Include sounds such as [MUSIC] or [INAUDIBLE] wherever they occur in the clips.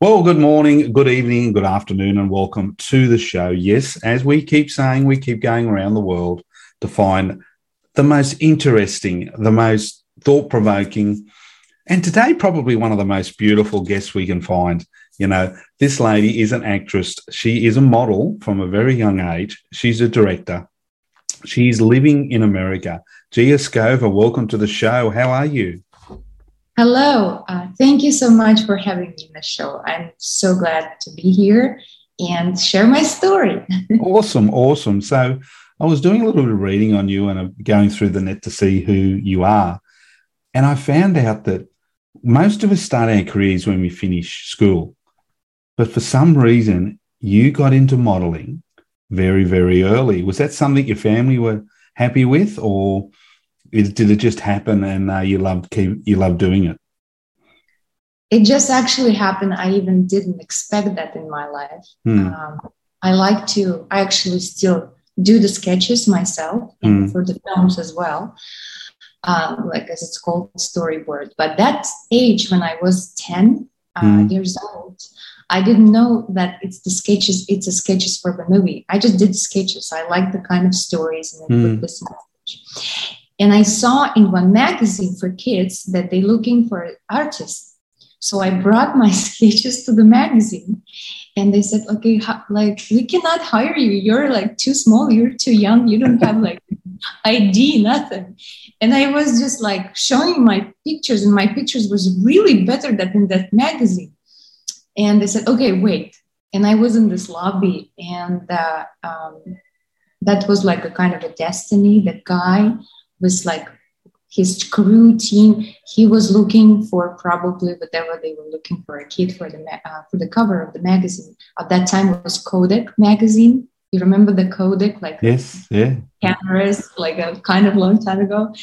Well, good morning, good evening, good afternoon, and welcome to the show. Yes, as we keep saying, we keep going around the world to find the most interesting, the most thought provoking, and today, probably one of the most beautiful guests we can find. You know, this lady is an actress. She is a model from a very young age. She's a director. She's living in America. Gia Skova, welcome to the show. How are you? Hello. Uh, thank you so much for having me in the show. I'm so glad to be here and share my story. [LAUGHS] awesome. Awesome. So, I was doing a little bit of reading on you and I'm going through the net to see who you are. And I found out that most of us start our careers when we finish school. But for some reason, you got into modeling very, very early. Was that something your family were happy with, or did it just happen and uh, you loved keep, you loved doing it? It just actually happened. I even didn't expect that in my life. Hmm. Um, I like to. I actually still do the sketches myself hmm. for the films as well. Um, like as it's called storyboard. But that age when I was 10 uh, hmm. years old, I didn't know that it's the sketches, it's a sketches for the movie. I just did sketches. I like the kind of stories and mm. this message. And I saw in one magazine for kids that they're looking for artists. So I brought my [LAUGHS] sketches to the magazine and they said, okay, like we cannot hire you. You're like too small. You're too young. You don't have like [LAUGHS] ID, nothing. And I was just like showing my pictures and my pictures was really better than in that magazine. And they said, okay, wait. And I was in this lobby and uh, um, that was like a kind of a destiny. That guy was like his crew team he was looking for probably whatever they were looking for a kid for the uh, for the cover of the magazine. At that time it was kodak magazine. You remember the kodak like yes yeah. cameras like a kind of long time ago?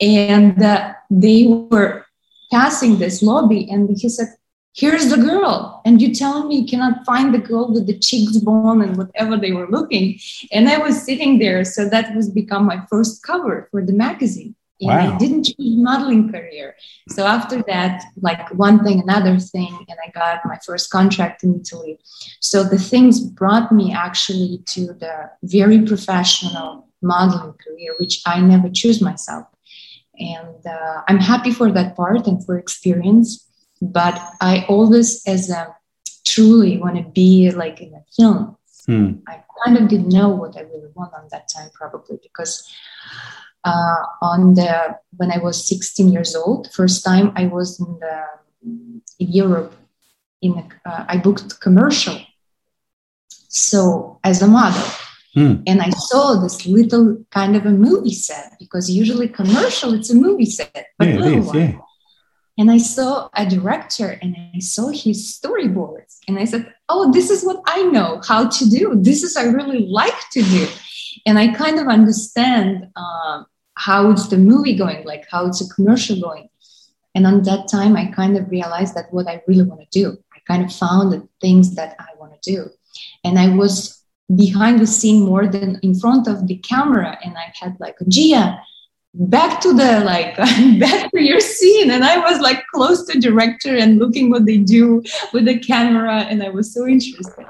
And uh, they were passing this lobby and he said here's the girl. And you telling me you cannot find the girl with the cheeks bone and whatever they were looking. And i was sitting there so that was become my first cover for the magazine. And wow. i didn't choose modeling career. So after that like one thing another thing and i got my first contract in italy. So the things brought me actually to the very professional modeling career which i never choose myself. And uh, i'm happy for that part and for experience but I always, as a truly want to be like in a film. Hmm. I kind of didn't know what I really want on that time, probably because uh, on the when I was 16 years old, first time I was in the in Europe. In a, uh, I booked commercial, so as a model. Hmm. And I saw this little kind of a movie set because usually commercial it's a movie set, but yeah, little one. Yeah. And I saw a director and I saw his storyboards. And I said, Oh, this is what I know how to do. This is I really like to do. And I kind of understand um, how it's the movie going, like how it's a commercial going. And on that time, I kind of realized that what I really want to do. I kind of found the things that I want to do. And I was behind the scene more than in front of the camera. And I had like, a Gia, back to the like [LAUGHS] back to your scene. And i was like close to director and looking what they do with the camera and i was so interested.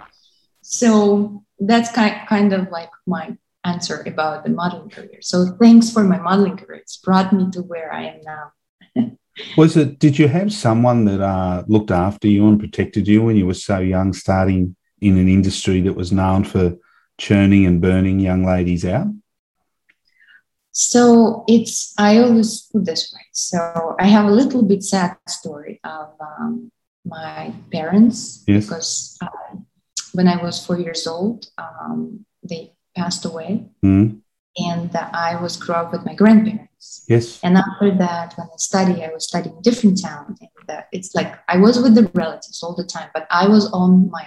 So that's kind, kind of like my answer about the modeling career. So thanks for my modeling career. It's brought me to where i am now. [LAUGHS] Was it did you have someone that uh, looked after you and protected you when you were so young starting in an industry that was known for churning and burning young ladies out so it's, I always put this way. So I have a little bit sad story of um, my parents yes. because uh, when I was four years old, um, they passed away. Mm. And uh, I was grew up with my grandparents. Yes. And after that, when I study, I was studying a different town. And uh, it's like I was with the relatives all the time, but I was on my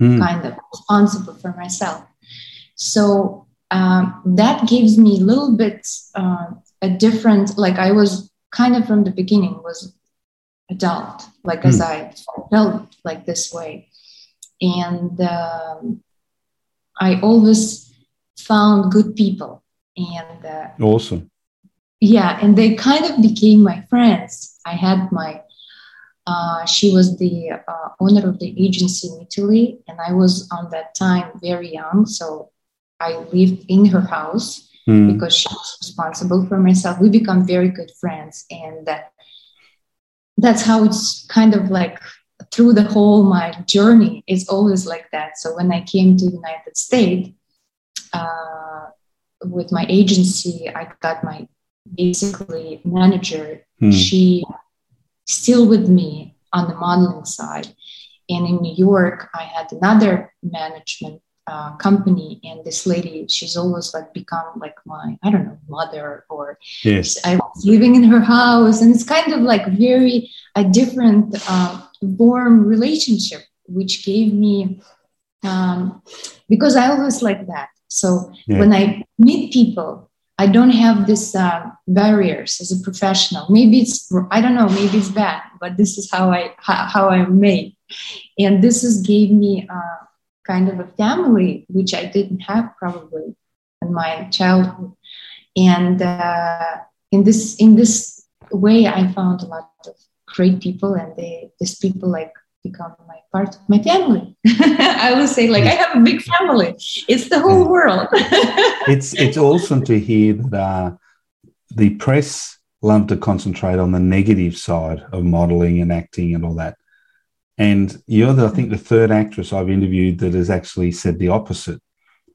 own, mm. kind of responsible for myself. So um, that gives me a little bit uh, a different like i was kind of from the beginning was adult like mm. as hmm. i felt like this way and um, i always found good people and uh, awesome yeah and they kind of became my friends i had my Uh, she was the uh, owner of the agency in Italy, and I was on that time very young, so I lived in her house mm. because she was responsible for myself. We become very good friends, and that, that's how it's kind of like through the whole my journey is always like that. So when I came to the United States uh, with my agency, I got my basically manager. Mm. She still with me on the modeling side. And in New York, I had another management uh, company, and this lady, she's always like become like my, I don't know, mother, or yes. I was living in her house, and it's kind of like very a different uh, warm relationship, which gave me um, because I always like that. So yeah. when I meet people, I don't have this uh, barriers as a professional. Maybe it's I don't know. Maybe it's bad, but this is how I how, how I'm made, and this has gave me uh, kind of a family which I didn't have probably in my childhood, and uh, in this in this way I found a lot of great people, and they these people like become my part of my family. [LAUGHS] I would say like I have a big family. It's the whole world. [LAUGHS] it's it's awesome to hear that uh, the press love to concentrate on the negative side of modeling and acting and all that. And you're, the, I think, the third actress I've interviewed that has actually said the opposite,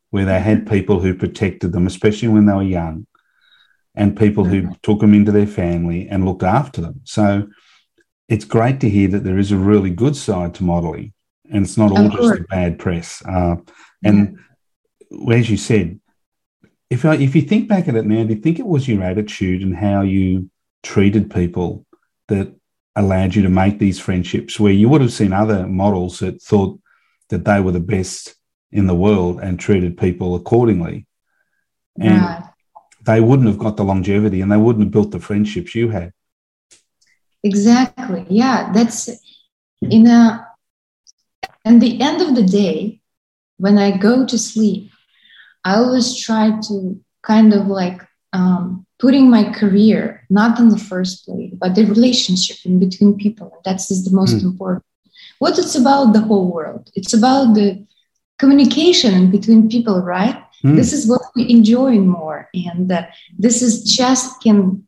where they had people who protected them, especially when they were young, and people who mm-hmm. took them into their family and looked after them. So it's great to hear that there is a really good side to modeling and it's not all just the bad press. Uh, and yeah. as you said, if I, if you think back at it now, do you think it was your attitude and how you treated people that allowed you to make these friendships where you would have seen other models that thought that they were the best in the world and treated people accordingly. And right. they wouldn't have got the longevity and they wouldn't have built the friendships you had. Exactly. Yeah, that's in a and the end of the day when I go to sleep, I always try to kind of like um, putting my career not in the first place, but the relationship in between people. And that's is the most mm. important. What it's about the whole world. It's about the communication between people, right? Mm. This is what we enjoy more, and uh, this is just can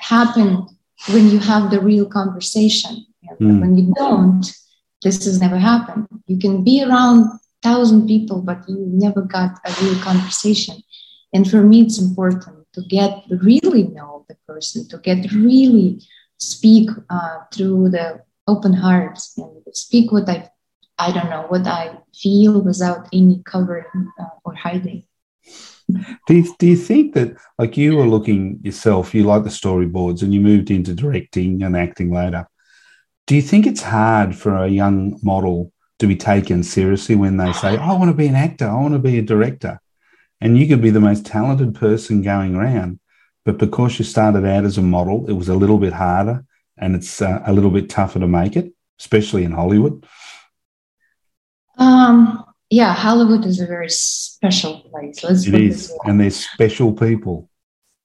happen when you have the real conversation. Mm. When you don't, this has never happened. You can be around thousand people, but you never got a real conversation. And for me, it's important to get really know the person, to get really speak uh, through the open hearts and speak what I, I don't know, what I feel without any covering uh, or hiding. Do you, do you think that, like you were looking yourself, you like the storyboards and you moved into directing and acting later? Do you think it's hard for a young model to be taken seriously when they say, I want to be an actor, I want to be a director? And you could be the most talented person going around, but because you started out as a model, it was a little bit harder and it's uh, a little bit tougher to make it, especially in Hollywood. Um, yeah, Hollywood is a very special place. Let's it is, and they're special people.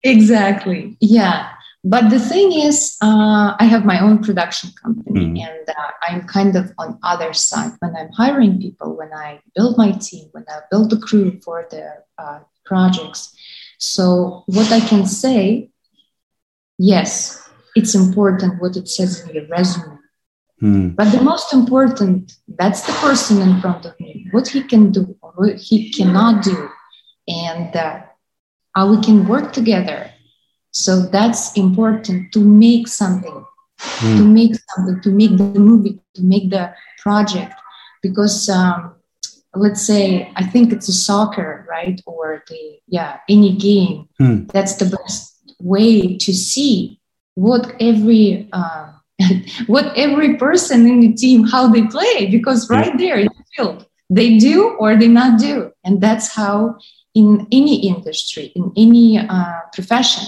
Exactly. Yeah. But the thing is, uh, I have my own production company, mm. and uh, I'm kind of on other side when I'm hiring people, when I build my team, when I build the crew for the uh, projects. So what I can say, yes, it's important what it says in your resume Mm. But the most important, that's the person in front of me, what he can do or what he cannot do, and uh, how we can work together. So that's important to make something, mm. to make something, to make the movie, to make the project. Because um, let's say, I think it's a soccer, right? Or the, yeah, any game. Mm. That's the best way to see what every, uh, [LAUGHS] what every person in the team how they play because right there in the field they do or they not do and that's how in any industry in any uh, profession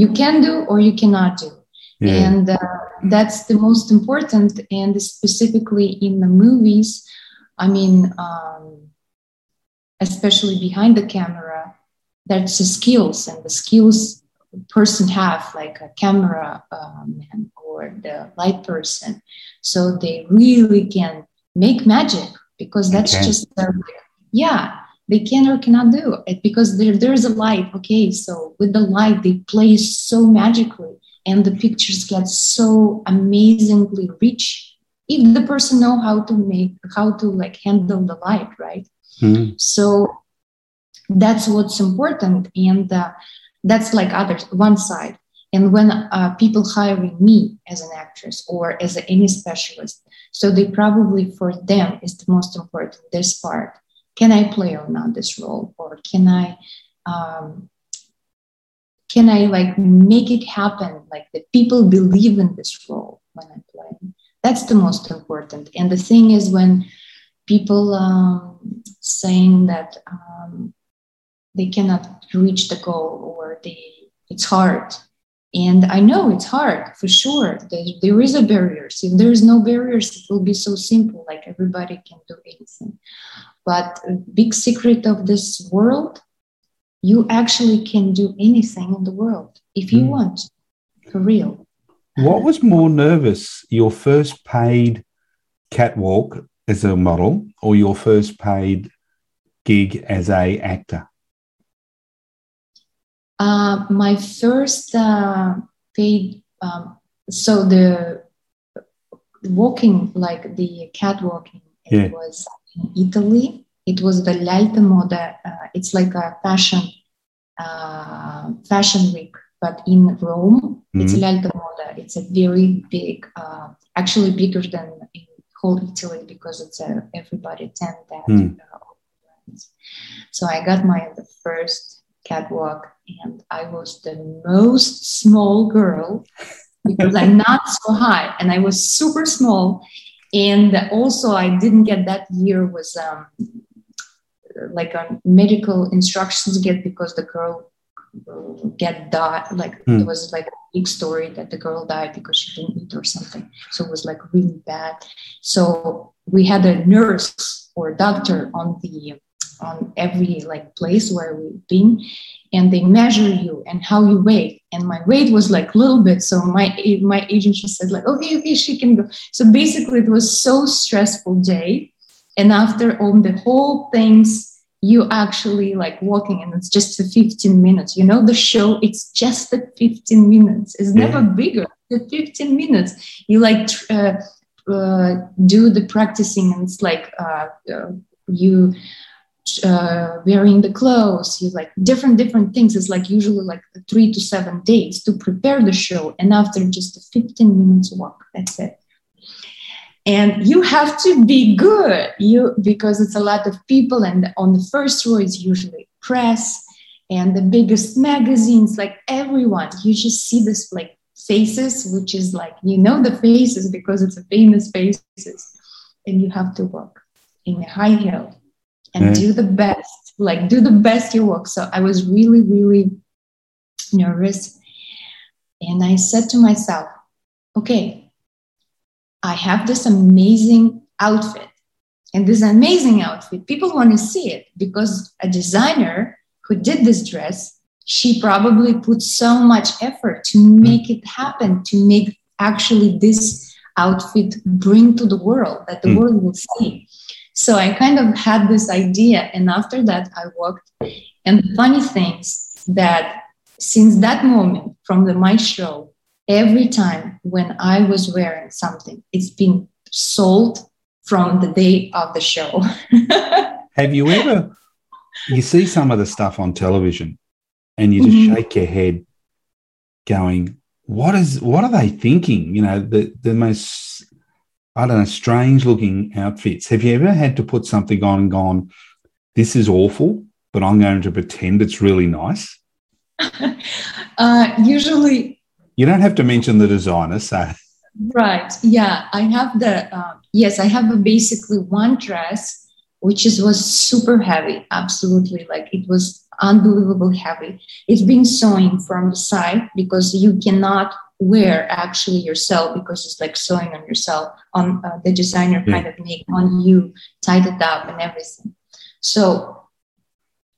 you can do or you cannot do yeah. and uh, that's the most important and specifically in the movies i mean um, especially behind the camera that's the skills and the skills person have like a camera uh, man or the light person so they really can make magic because that's okay. just their, yeah they can or cannot do it because there, there's a light. Okay so with the light they play so magically and the pictures get so amazingly rich if the person know how to make how to like handle the light right? Mm-hmm. so that's what's important and uh, that's like others one side. And when uh, people hiring me as an actress or as any specialist so they probably for them is the most important this part can i play or not this role? Or can i um, can i like make it happen? Like the people believe in this role when i play. That's the most important. And the thing is when people um, saying that um, they cannot reach the goal or they it's hard. And i know it's hard for sure. There, there is a barriers if there is no barriers. It will be so simple like everybody can do anything but big secret of this world you actually can do anything in the world if you mm. want for real what was more nervous your first paid catwalk as a model or your first paid gig as a actor uh, my first uh, paid, um, so the walking, like the catwalking, yeah. it was in Italy. It was the L'Alta Moda. Uh, it's like a fashion uh, fashion week, but in Rome. Mm-hmm. It's L'Alta Moda. It's a very big, uh, actually bigger than in whole Italy because it's a, everybody attend that. Mm. so I got my the first catwalk and I was the most small girl because I'm not so high and I was super small. And also I didn't get that year was um, like a medical instructions get because the girl get died like mm. it was like a big story that the girl died because she didn't eat or something. So it was like really bad. So we had a nurse or doctor on the on every like place where we've been and they measure you and how you weigh. And my weight was like a little bit so my my agent just said like okay okay she can go. So basically it was so stressful day. And after all the whole things you actually like walking and it's just 15 minutes. You know the show it's just the 15 minutes. It's never bigger the 15 minutes. You like uh, uh, do the practicing and it's like uh, uh you uh, wearing the clothes, you like different different things. It's like usually like three to seven days to prepare the show, and after just a 15 minutes walk, that's it. And you have to be good, you because it's a lot of people, and on the first row is usually press and the biggest magazines, like everyone. You just see this like faces, which is like you know the faces because it's a famous faces, and you have to walk in a high heel and mm. do the best, like do the best you work. So I was really, really nervous. And I said to myself, okay, I have this amazing outfit. And this amazing outfit, people want to see it because a designer who did this dress, she probably put so much effort to make it happen, to make actually this outfit bring to the world that the mm. world will see. So I kind of had this idea. And after that, I worked. And the funny things that since that moment from the my show, every time when I was wearing something, it's been sold from the day of the show. [LAUGHS] Have you ever, you see some of the stuff on television and you just mm-hmm. shake your head going, what is, what are they thinking? You know, the, the most I don't know, strange looking outfits. Have you ever had to put something on and gone, this is awful, but I'm going to pretend it's really nice? [LAUGHS] uh, usually. You don't have to mention the designer, so. Right. Yeah. I have the, uh, yes, I have a basically one dress, which is was super heavy. Absolutely. Like it was unbelievable heavy. It's been sewing from the side because you cannot wear actually yourself because it's like sewing on yourself on uh, the designer kind of make on you tied it up and everything so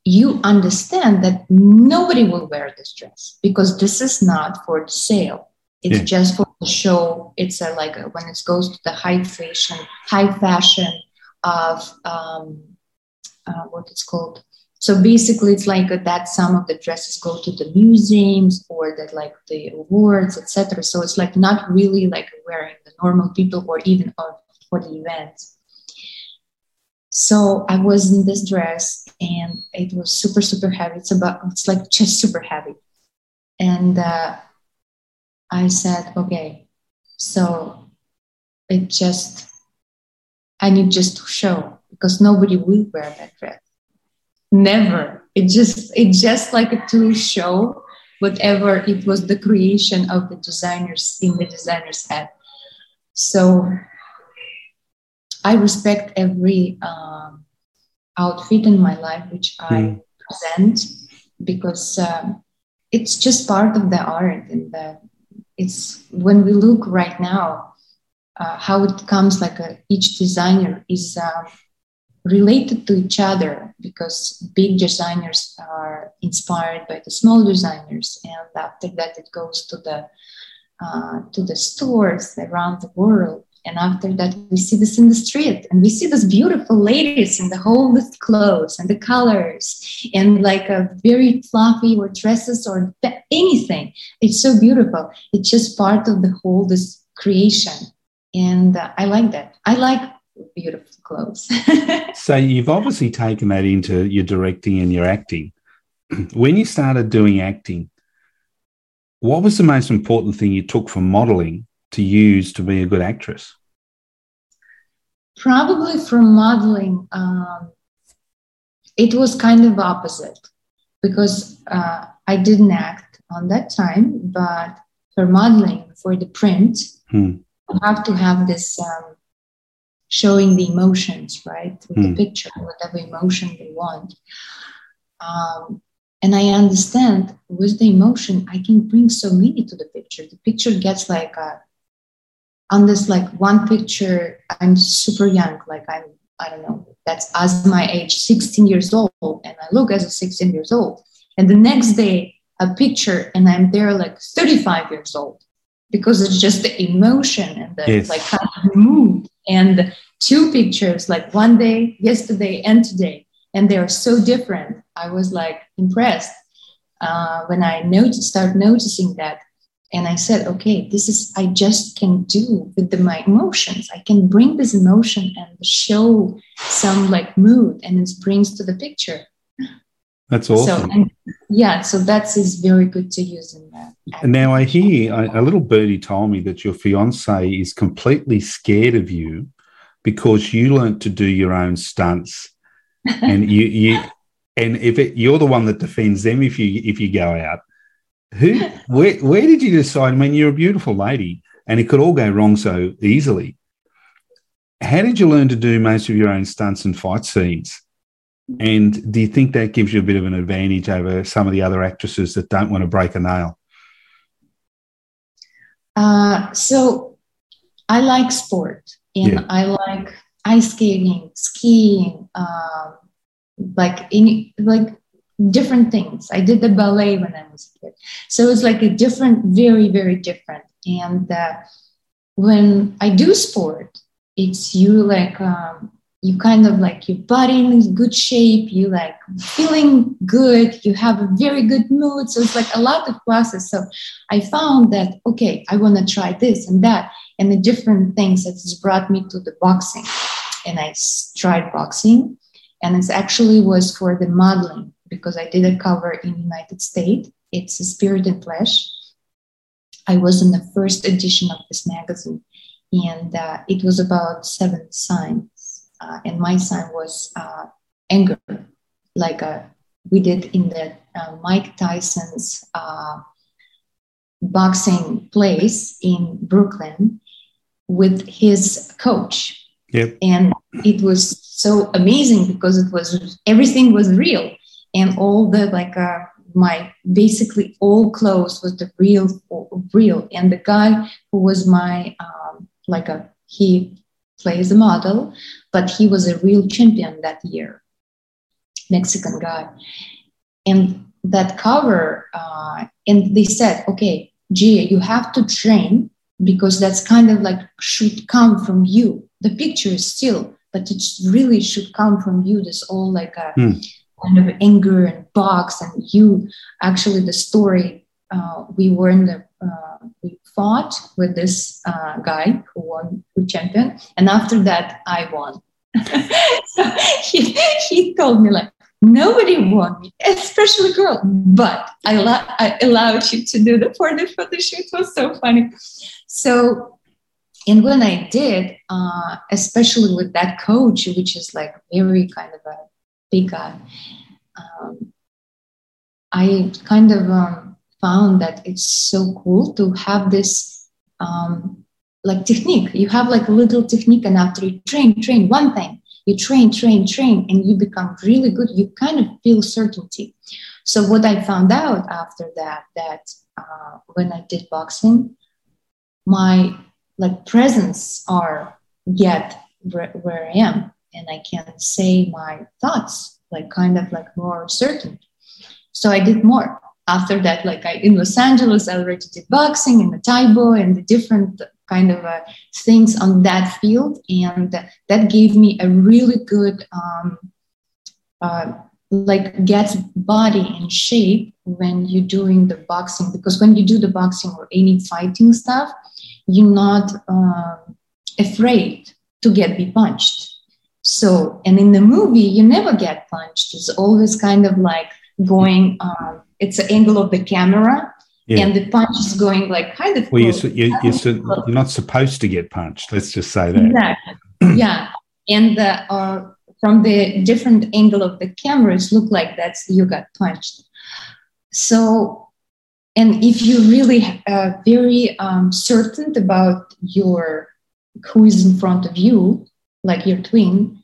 you understand that nobody will wear this dress because this is not for the sale. It's yeah. just for the show. It's a, like a, when it goes to the high fashion, high fashion of um, uh, what it's called. So basically, it's like that some of the dresses go to the museums or that like the awards, etc. So it's like not really like wearing the normal people or even for the events. So I was in this dress and it was super, super heavy. It's about, it's like just super heavy. And uh, I said, okay, so it just, I need just to show because nobody will wear that dress. Never. It just, it just like a tool to show whatever it was the creation of the designers in the designer's head. So I respect every um, outfit in my life which I mm. present because um, it's just part of the art and the, it's when we look right now uh, how it comes like a, each designer is uh, related to each other because big designers are inspired by the small designers and after that it goes to the uh, to the stores around the world and after that, we see this in the street and we see these beautiful ladies in the whole clothes and the colors and like a very fluffy or dresses or anything. It's so beautiful. It's just part of the whole this creation. And uh, I like that. I like beautiful clothes. [LAUGHS] so you've obviously taken that into your directing and your acting. [CLEARS THROAT] when you started doing acting, what was the most important thing you took from modeling to use to be a good actress? Probably from modeling, um, it was kind of opposite because uh, I didn't act on that time, but for modeling, for the print, hmm. you have to have this um, showing the emotions, right? With hmm. the picture, whatever emotion they want. Um, and I understand with the emotion, I can bring so many to the picture. The picture gets like a on this like one picture i'm super young like i'm i don't know that's as my age 16 years old and i look as a 16 years old and the next day a picture and i'm there like 35 years old because it's just the emotion and the yes. like kind of mood and two pictures like one day yesterday and today. And they are so different. I was like impressed uh, when i noticed start noticing that. And i said okay this is i just can do with the, my emotions. I can bring this emotion and show some like mood and it brings to the picture that's awesome so, and, yeah so that's is very good to use in that and now i hear a, a little birdie told me that your fiance is completely scared of you because you learned to do your own stunts [LAUGHS] and you you and if it, you're the one that defends them if you if you go out who? Where? Where did you decide? I mean, you're a beautiful lady, and it could all go wrong so easily. How did you learn to do most of your own stunts and fight scenes? And do you think that gives you a bit of an advantage over some of the other actresses that don't want to break a nail? Uh, so I like sport and yeah. I like ice skating, skiing, uh, like any like different things. I did the ballet when I was a kid. So it's like a different, very, very different. And uh, when I do sport, it's you like, um, you kind of like your body in good shape, you like feeling good, you have a very good mood. So it's like a lot of classes. So I found that, okay, I want to try this and that and the different things that has brought me to the boxing. And I tried boxing and it actually was for the modeling because I did a cover in United States. It's a Spirit and Flesh. I was in the first edition of this magazine, and uh, it was about seven signs, uh, and my sign was uh, anger, like uh, we did in the uh, Mike Tyson's uh, boxing place in Brooklyn with his coach. Yep. And it was so amazing because it was everything was real and all the like uh, my basically all clothes was the real real and the guy who was my um, like a he plays a model but he was a real champion that year Mexican guy. And that cover, uh, and they said, okay, Gia, you have to train because that's kind of like should come from you. The picture is still, but it really should come from you. This all like a mm. kind of anger and box, and you actually the story. Uh, we were in the uh, we fought with this uh, guy who won who champion, and after that I won. [LAUGHS] so he, he told me like nobody won me, especially girl. But I, I allowed you to do the for the photo shoot. It was so funny. So, and when I did, uh, especially with that coach, which is like very kind of a big guy, um, I kind of um, found that it's so cool to have this um, like technique. You have like a little technique, and after you train, train one thing, you train, train, train, and you become really good. You kind of feel certainty. So what I found out after that, that uh, when I did boxing, my like presence are get where, where I am, and I can say my thoughts like kind of like more certain. So I did more after that. Like I in Los Angeles, I already did boxing and the Tae Bo and the different kind of uh, things on that field, and that gave me a really good. Um, uh, like get body in shape when you're doing the boxing because when you do the boxing or any fighting stuff you're not uh, afraid to get be punched. So, and in the movie, you never get punched. It's always kind of like going. Um, it's the angle of the camera, yeah. and the punch is going like kind of. Well, you're, you're, you're, you're, not supposed to get punched. Let's just say that. Exactly. [CLEARS THROAT] yeah, and the, uh, from the different angle of the cameras, look like that's you got punched. So and if you really uh, very um, certain about your who is in front of you like your twin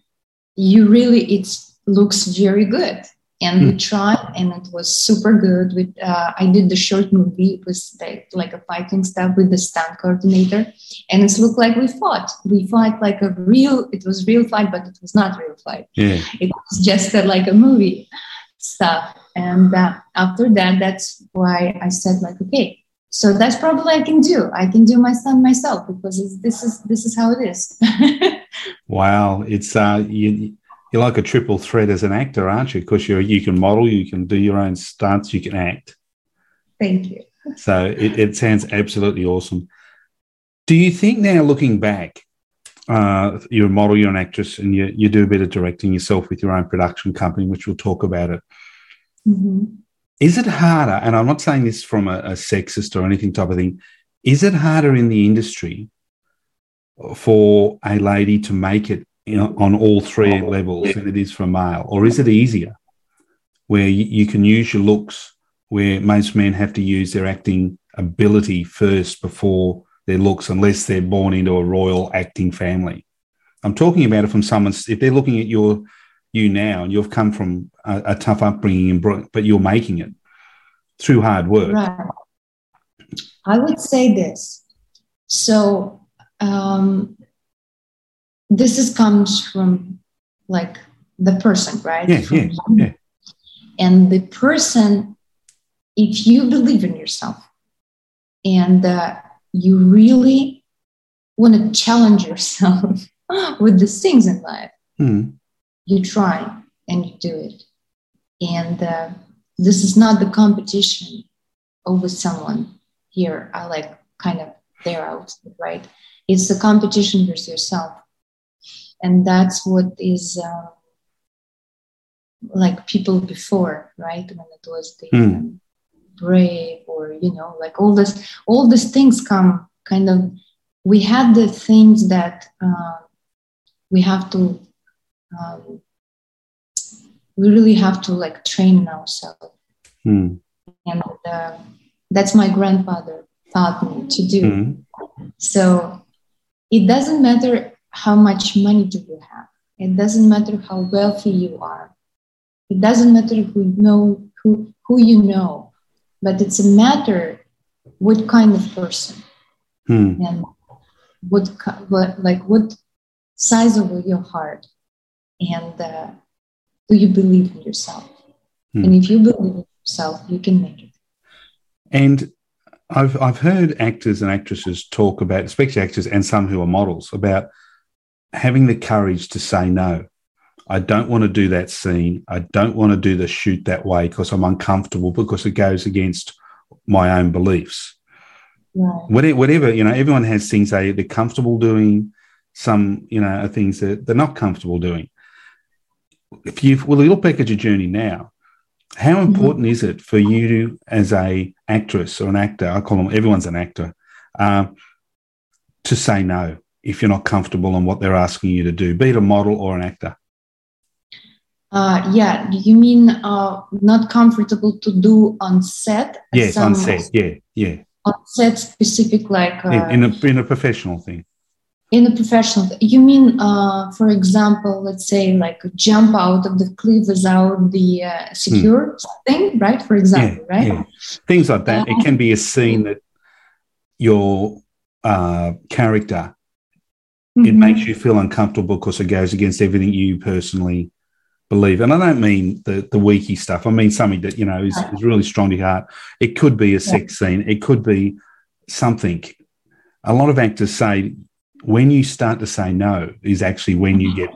you really it looks very good and mm. we hmm. tried and it was super good with uh, i did the short movie it was like, like a fighting stuff with the stunt coordinator and it looked like we fought we fought like a real it was real fight but it was not real fight yeah. it was just a, like a movie stuff and uh, after that that's why i said like okay so that's probably i can do i can do my son myself because this is this is how it is [LAUGHS] wow it's uh you you're like a triple threat as an actor aren't you because you you can model you can do your own stunts you can act thank you so it, it sounds absolutely awesome do you think now looking back uh, you're a model, you're an actress, and you, you do a bit of directing yourself with your own production company, which we'll talk about it. Mm-hmm. Is it harder? And I'm not saying this from a, a sexist or anything type of thing. Is it harder in the industry for a lady to make it you know, on all three levels than it is for a male? Or is it easier where you, can use your looks where most men have to use their acting ability first before their looks, unless they're born into a royal acting family? I'm talking about it from someone's, if they're looking at your you now, and you've come from a, a tough upbringing, but you're making it through hard work. Right. I would say this. So um, this is comes from like the person, right? Yeah, yeah, yeah. And the person, if you believe in yourself and uh, you really want to challenge yourself [LAUGHS] with the things in life, mm you try and you do it. And uh, this is not the competition over someone here. I like kind of there out, right? It's the competition with yourself. And that's what is um, like people before, right? When it was the mm. um, brave or, you know, like all this, all these things come kind of, we had the things that uh, we have to um, we really have to like train ourselves mm. and uh, that's my grandfather taught me to do mm. so it doesn't matter how much money do you have it doesn't matter how wealthy you are it doesn't matter who you know who, who you know but it's a matter what kind of person mm. and what, what like what size of your heart and uh, do you believe in yourself? Hmm. And if you believe in yourself, you can make it. And I've I've heard actors and actresses talk about, especially actors and some who are models, about having the courage to say no. I don't want to do that scene. I don't want to do the shoot that way because I'm uncomfortable because it goes against my own beliefs. Right. Whatever, whatever, you know, everyone has things they, they're comfortable doing, some, you know, things that they're not comfortable doing. If you well, look back at your journey now, how mm-hmm. important mm-hmm. is it for you to, as a actress or an actor, I call them everyone's an actor, uh, to say no if you're not comfortable on what they're asking you to do, be it a model or an actor? Uh, yeah, you mean uh, not comfortable to do on set? Yes, on set. Yeah, yeah. On set, specific like uh, in, in, a in a professional thing. In a professional, you mean, uh, for example, let's say like jump out of the cliff without the uh, secure mm. thing, right? For example, yeah, right? Yeah. Things like that. it can be a scene that your uh, character mm-hmm. it makes you feel uncomfortable because it goes against everything you personally believe. And I don't mean the the weaky stuff. I mean something that you know is, is really strong to your heart. It could be a sex yeah. scene. It could be something. A lot of actors say when you start to say no is actually when you get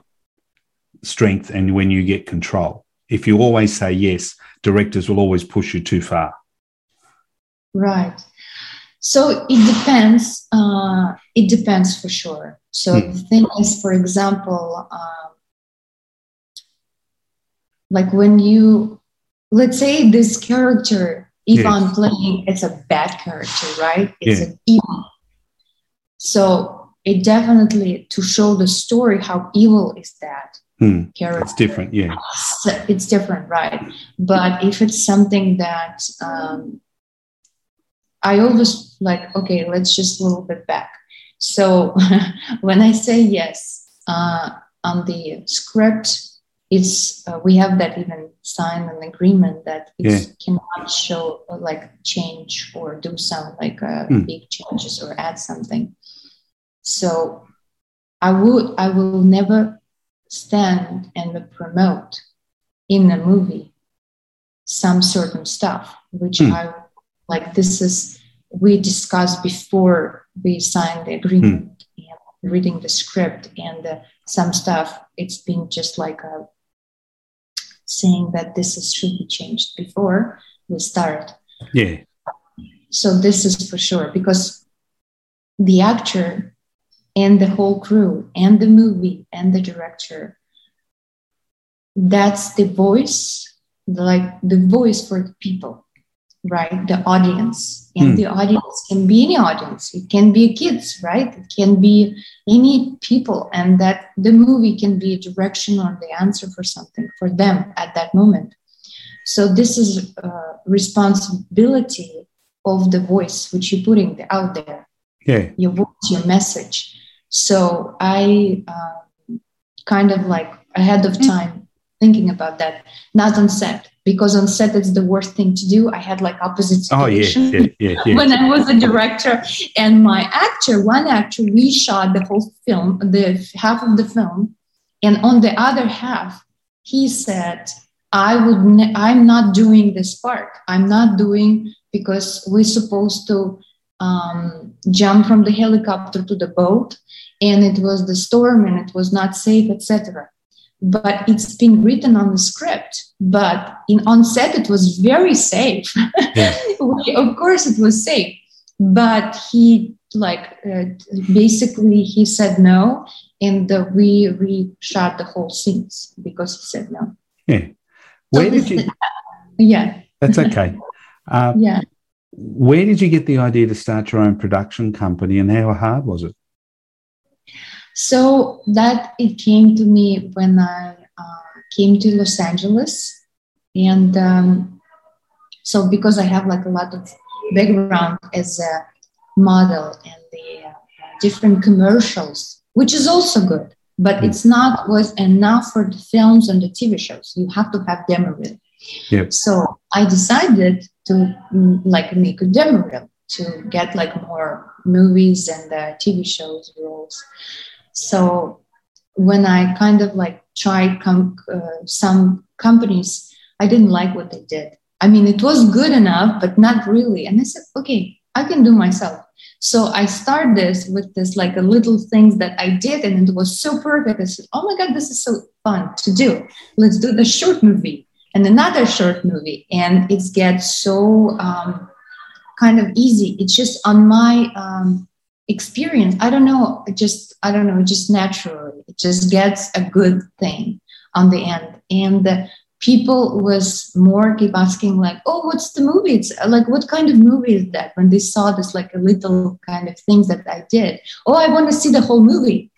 strength and when you get control. If you always say yes, directors will always push you too far. Right. So it depends. Uh, it depends for sure. So hmm. the thing is, for example, um, like when you, let's say this character, if yes. I'm playing, it's a bad character, right? It's yeah. an evil. So it definitely to show the story how evil is that hmm. character. It's different, yeah. It's, it's, different, right? But if it's something that um, I always like, okay, let's just a little bit back. So [LAUGHS] when I say yes uh, on the script, it's uh, we have that even sign an agreement that it yeah. cannot show like change or do some like uh, mm. big changes or add something. So I would I will never stand and promote in a movie some certain stuff which mm. I like this is we discussed before we signed the agreement mm. and reading the script and uh, some stuff it's been just like a saying that this is, should be changed before we start. Yeah. So this is for sure because the actor and the whole crew and the movie and the director that's the voice like the voice for the people right? The audience. And mm. the audience can be any audience. It can be kids right? It can be any people. And that the movie can be a direction or the answer for something for them at that moment. So this is a responsibility of the voice which you're putting out there. Yeah your voice your message. So i uh, kind of like ahead of hmm. time thinking about that not on set because on set it's the worst thing to do. I had like opposite situation oh, yeah, yeah, yeah, [LAUGHS] when I was a director and my actor, one actor, we shot the whole film, the half of the film, and on the other half, he said, "I would, ne- I'm not doing this part. I'm not doing because we're supposed to." Um, jump from the helicopter to the boat and it was the storm and it was not safe etc but it's been written on the script but in on set it was very safe. Yeah. [LAUGHS] of course it was safe but he like uh, basically he said no and uh, we reshot the whole scenes because he said no. Yeah. Where so did you yeah. That's okay. Uh, [LAUGHS] yeah. where did you get the idea to start your own production company and how hard was it so that it came to me when I uh, came to Los Angeles. And um, so because I have like a lot of background as a model and the uh, different commercials, which is also good, but it's not was enough for the films and the TV shows. You have to have demo reel. Yep. So I decided to mm, like make a demo reel to get like more movies and uh, TV shows roles. So when I kind of like tried com- uh, some companies, I didn't like what they did. I mean, it was good enough, but not really. And I said, okay, I can do myself. So I start this with this like a little things that I did, and it was so perfect. I said, "Oh my god, this is so fun to do. Let's do the short movie and another short movie." And it gets so um, kind of easy. It's just on my um, experience. I don't know. Just I don't know. Just naturally, it just gets a good thing on the end. And people was more keep asking like oh what's the movie? It's like what kind of movie is that? When they saw this like a little kind of things that i did. Oh i want to see the whole movie.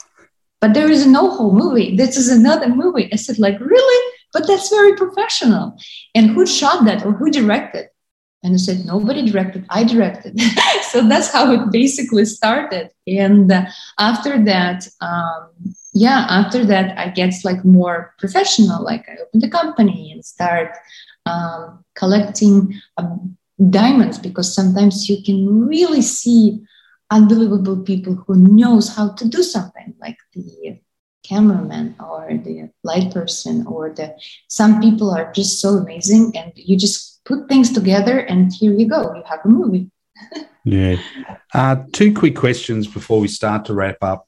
But there is no whole movie. This is another movie. I said like really? But that's very professional. And who shot that or who directed and I said, nobody directed, I directed. [LAUGHS] so that's how it basically started. And uh, after that, um, yeah, after that, I get like more professional. Like I open the company and start um, collecting um, diamonds because sometimes you can really see unbelievable people who knows how to do something like the cameraman or the light person or the some people are just so amazing and you just put things together and here you go you have a movie yeah uh, two quick questions before we start to wrap up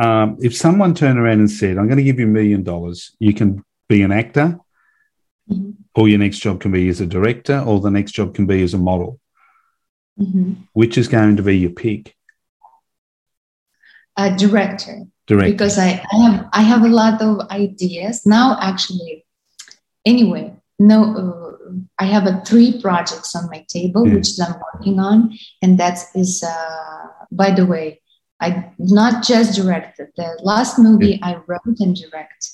um, if someone turned around and said, I'm going to give you a million dollars, you can be an actor, mm-hmm. or your next job can be as a director, or the next job can be as a model, mm-hmm. which is going to be your pick? A director. Director. Because I, I have I have a lot of ideas now. Actually, anyway, no, uh, I have a three projects on my table yeah. which I'm working on, and that is, uh, by the way, I not just directed. The last movie I wrote and direct.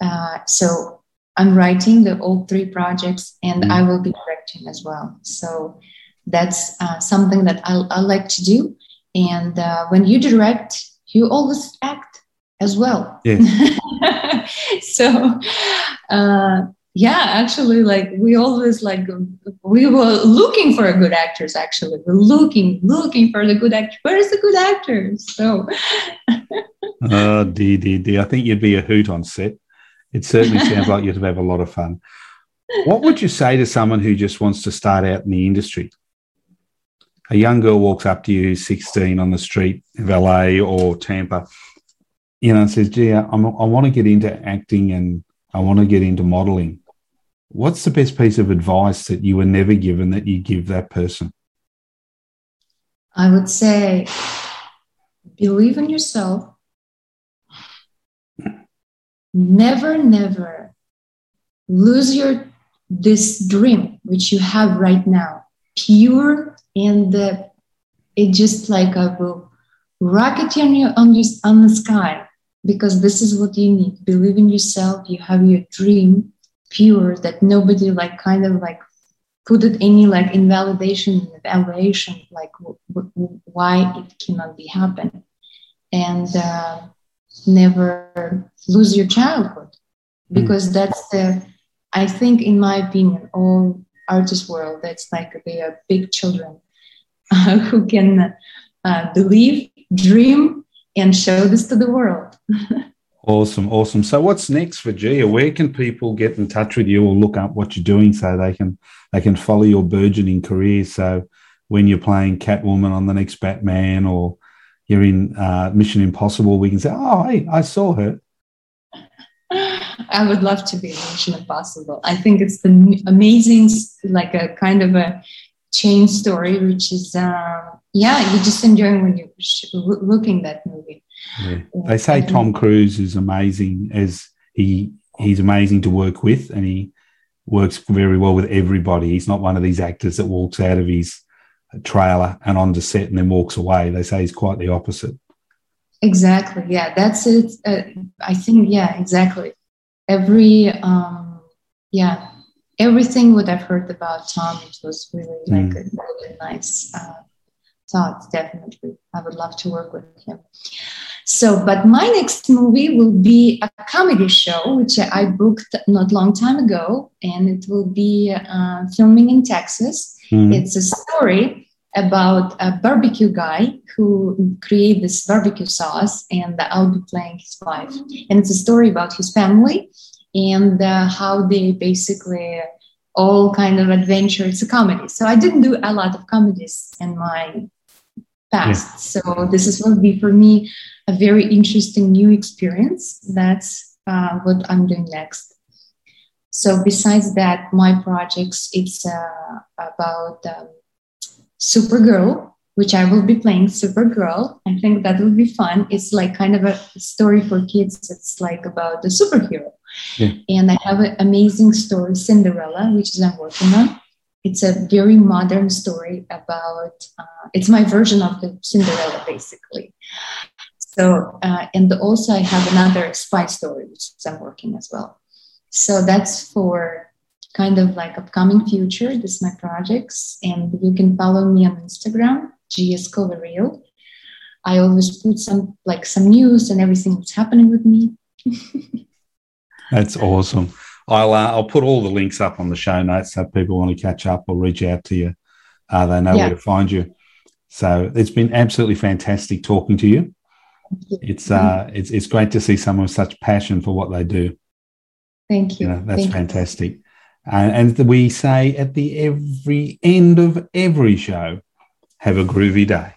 Uh, so I'm writing the all three projects, and mm. I will be directing as well. So that's uh, something that I, I, like to do. And uh, when you direct, you always act as well. Yeah. [LAUGHS] so uh, yeah actually like we always like we were looking for a good actors actually. We're looking looking for the good actor where's the good actors so oh dear, dear, dear. i think you'd be a hoot on set. It certainly sounds like you'd have a lot of fun. What would you say to someone who just wants to start out in the industry? A young girl walks up to you 16 on the street of la or tampa you know and says gee I'm, i want to get into acting and I want to get into modeling. What's the best piece of advice that you were never given that you give that person? I would say believe in yourself. Never, never lose your this dream which you have right now, pure and it just like a rocket on you on, your, on the sky because this is what you need. Believe in yourself. You have your dream pure that nobody like kind of like put it any like invalidation and evaluation like w- w- why it cannot be happen and uh, never lose your childhood hmm. because mm. that's the i think in my opinion all artist world that's like they are big children uh, [LAUGHS] who can uh, believe dream and show this to the world Awesome, awesome. So, what's next for Gia? Where can people get in touch with you or look up what you're doing so they can they can follow your burgeoning career? So, when you're playing Catwoman on the next Batman or you're in uh, Mission Impossible, we can say, "Oh, hey, I saw her." I would love to be in Mission Impossible. I think it's the amazing, like a kind of a chain story, which is, uh, yeah, you're just enjoy when you're looking that movie. Yeah. They say Tom Cruise is amazing as he he's amazing to work with and he works very well with everybody. He's not one of these actors that walks out of his trailer and onto set and then walks away. They say he's quite the opposite. Exactly. Yeah, that's it. Uh, I think, yeah, exactly. Every, um, yeah, everything what I've heard about Tom, it was really like mm. a really nice uh, thought. Definitely. I would love to work with him. So, but my next movie will be a comedy show, which I booked not long time ago, and it will be uh, filming in Texas. Mm-hmm. It's a story about a barbecue guy who created this barbecue sauce, and I'll be playing his wife. And it's a story about his family and uh, how they basically all kind of adventure. It's a comedy. So I didn't do a lot of comedies in my past. Yeah. So this is will be for me a very interesting new experience. That's uh, what I'm doing next. So besides that, my projects it's uh, about um, Supergirl, which I will be playing Supergirl. I think that will be fun. It's like kind of a story for kids. It's like about the superhero. Yeah. And I have an amazing story, Cinderella, which is I'm working on. It's a very modern story about. Uh, it's my version of the Cinderella, basically. So, uh, and also I have another spy story, which I'm working as well. So that's for kind of like upcoming future. This is my projects, and you can follow me on Instagram, GS. I always put some like some news and everything that's happening with me. [LAUGHS] that's awesome. I'll uh, I'll put all the links up on the show notes so people want to catch up or reach out to you. Uh, they know yeah. where to find you. So it's been absolutely fantastic talking to you. you. It's uh it's it's great to see someone with such passion for what they do. Thank you. you know, that's Thank fantastic. You. And we say at the every end of every show, have a groovy day.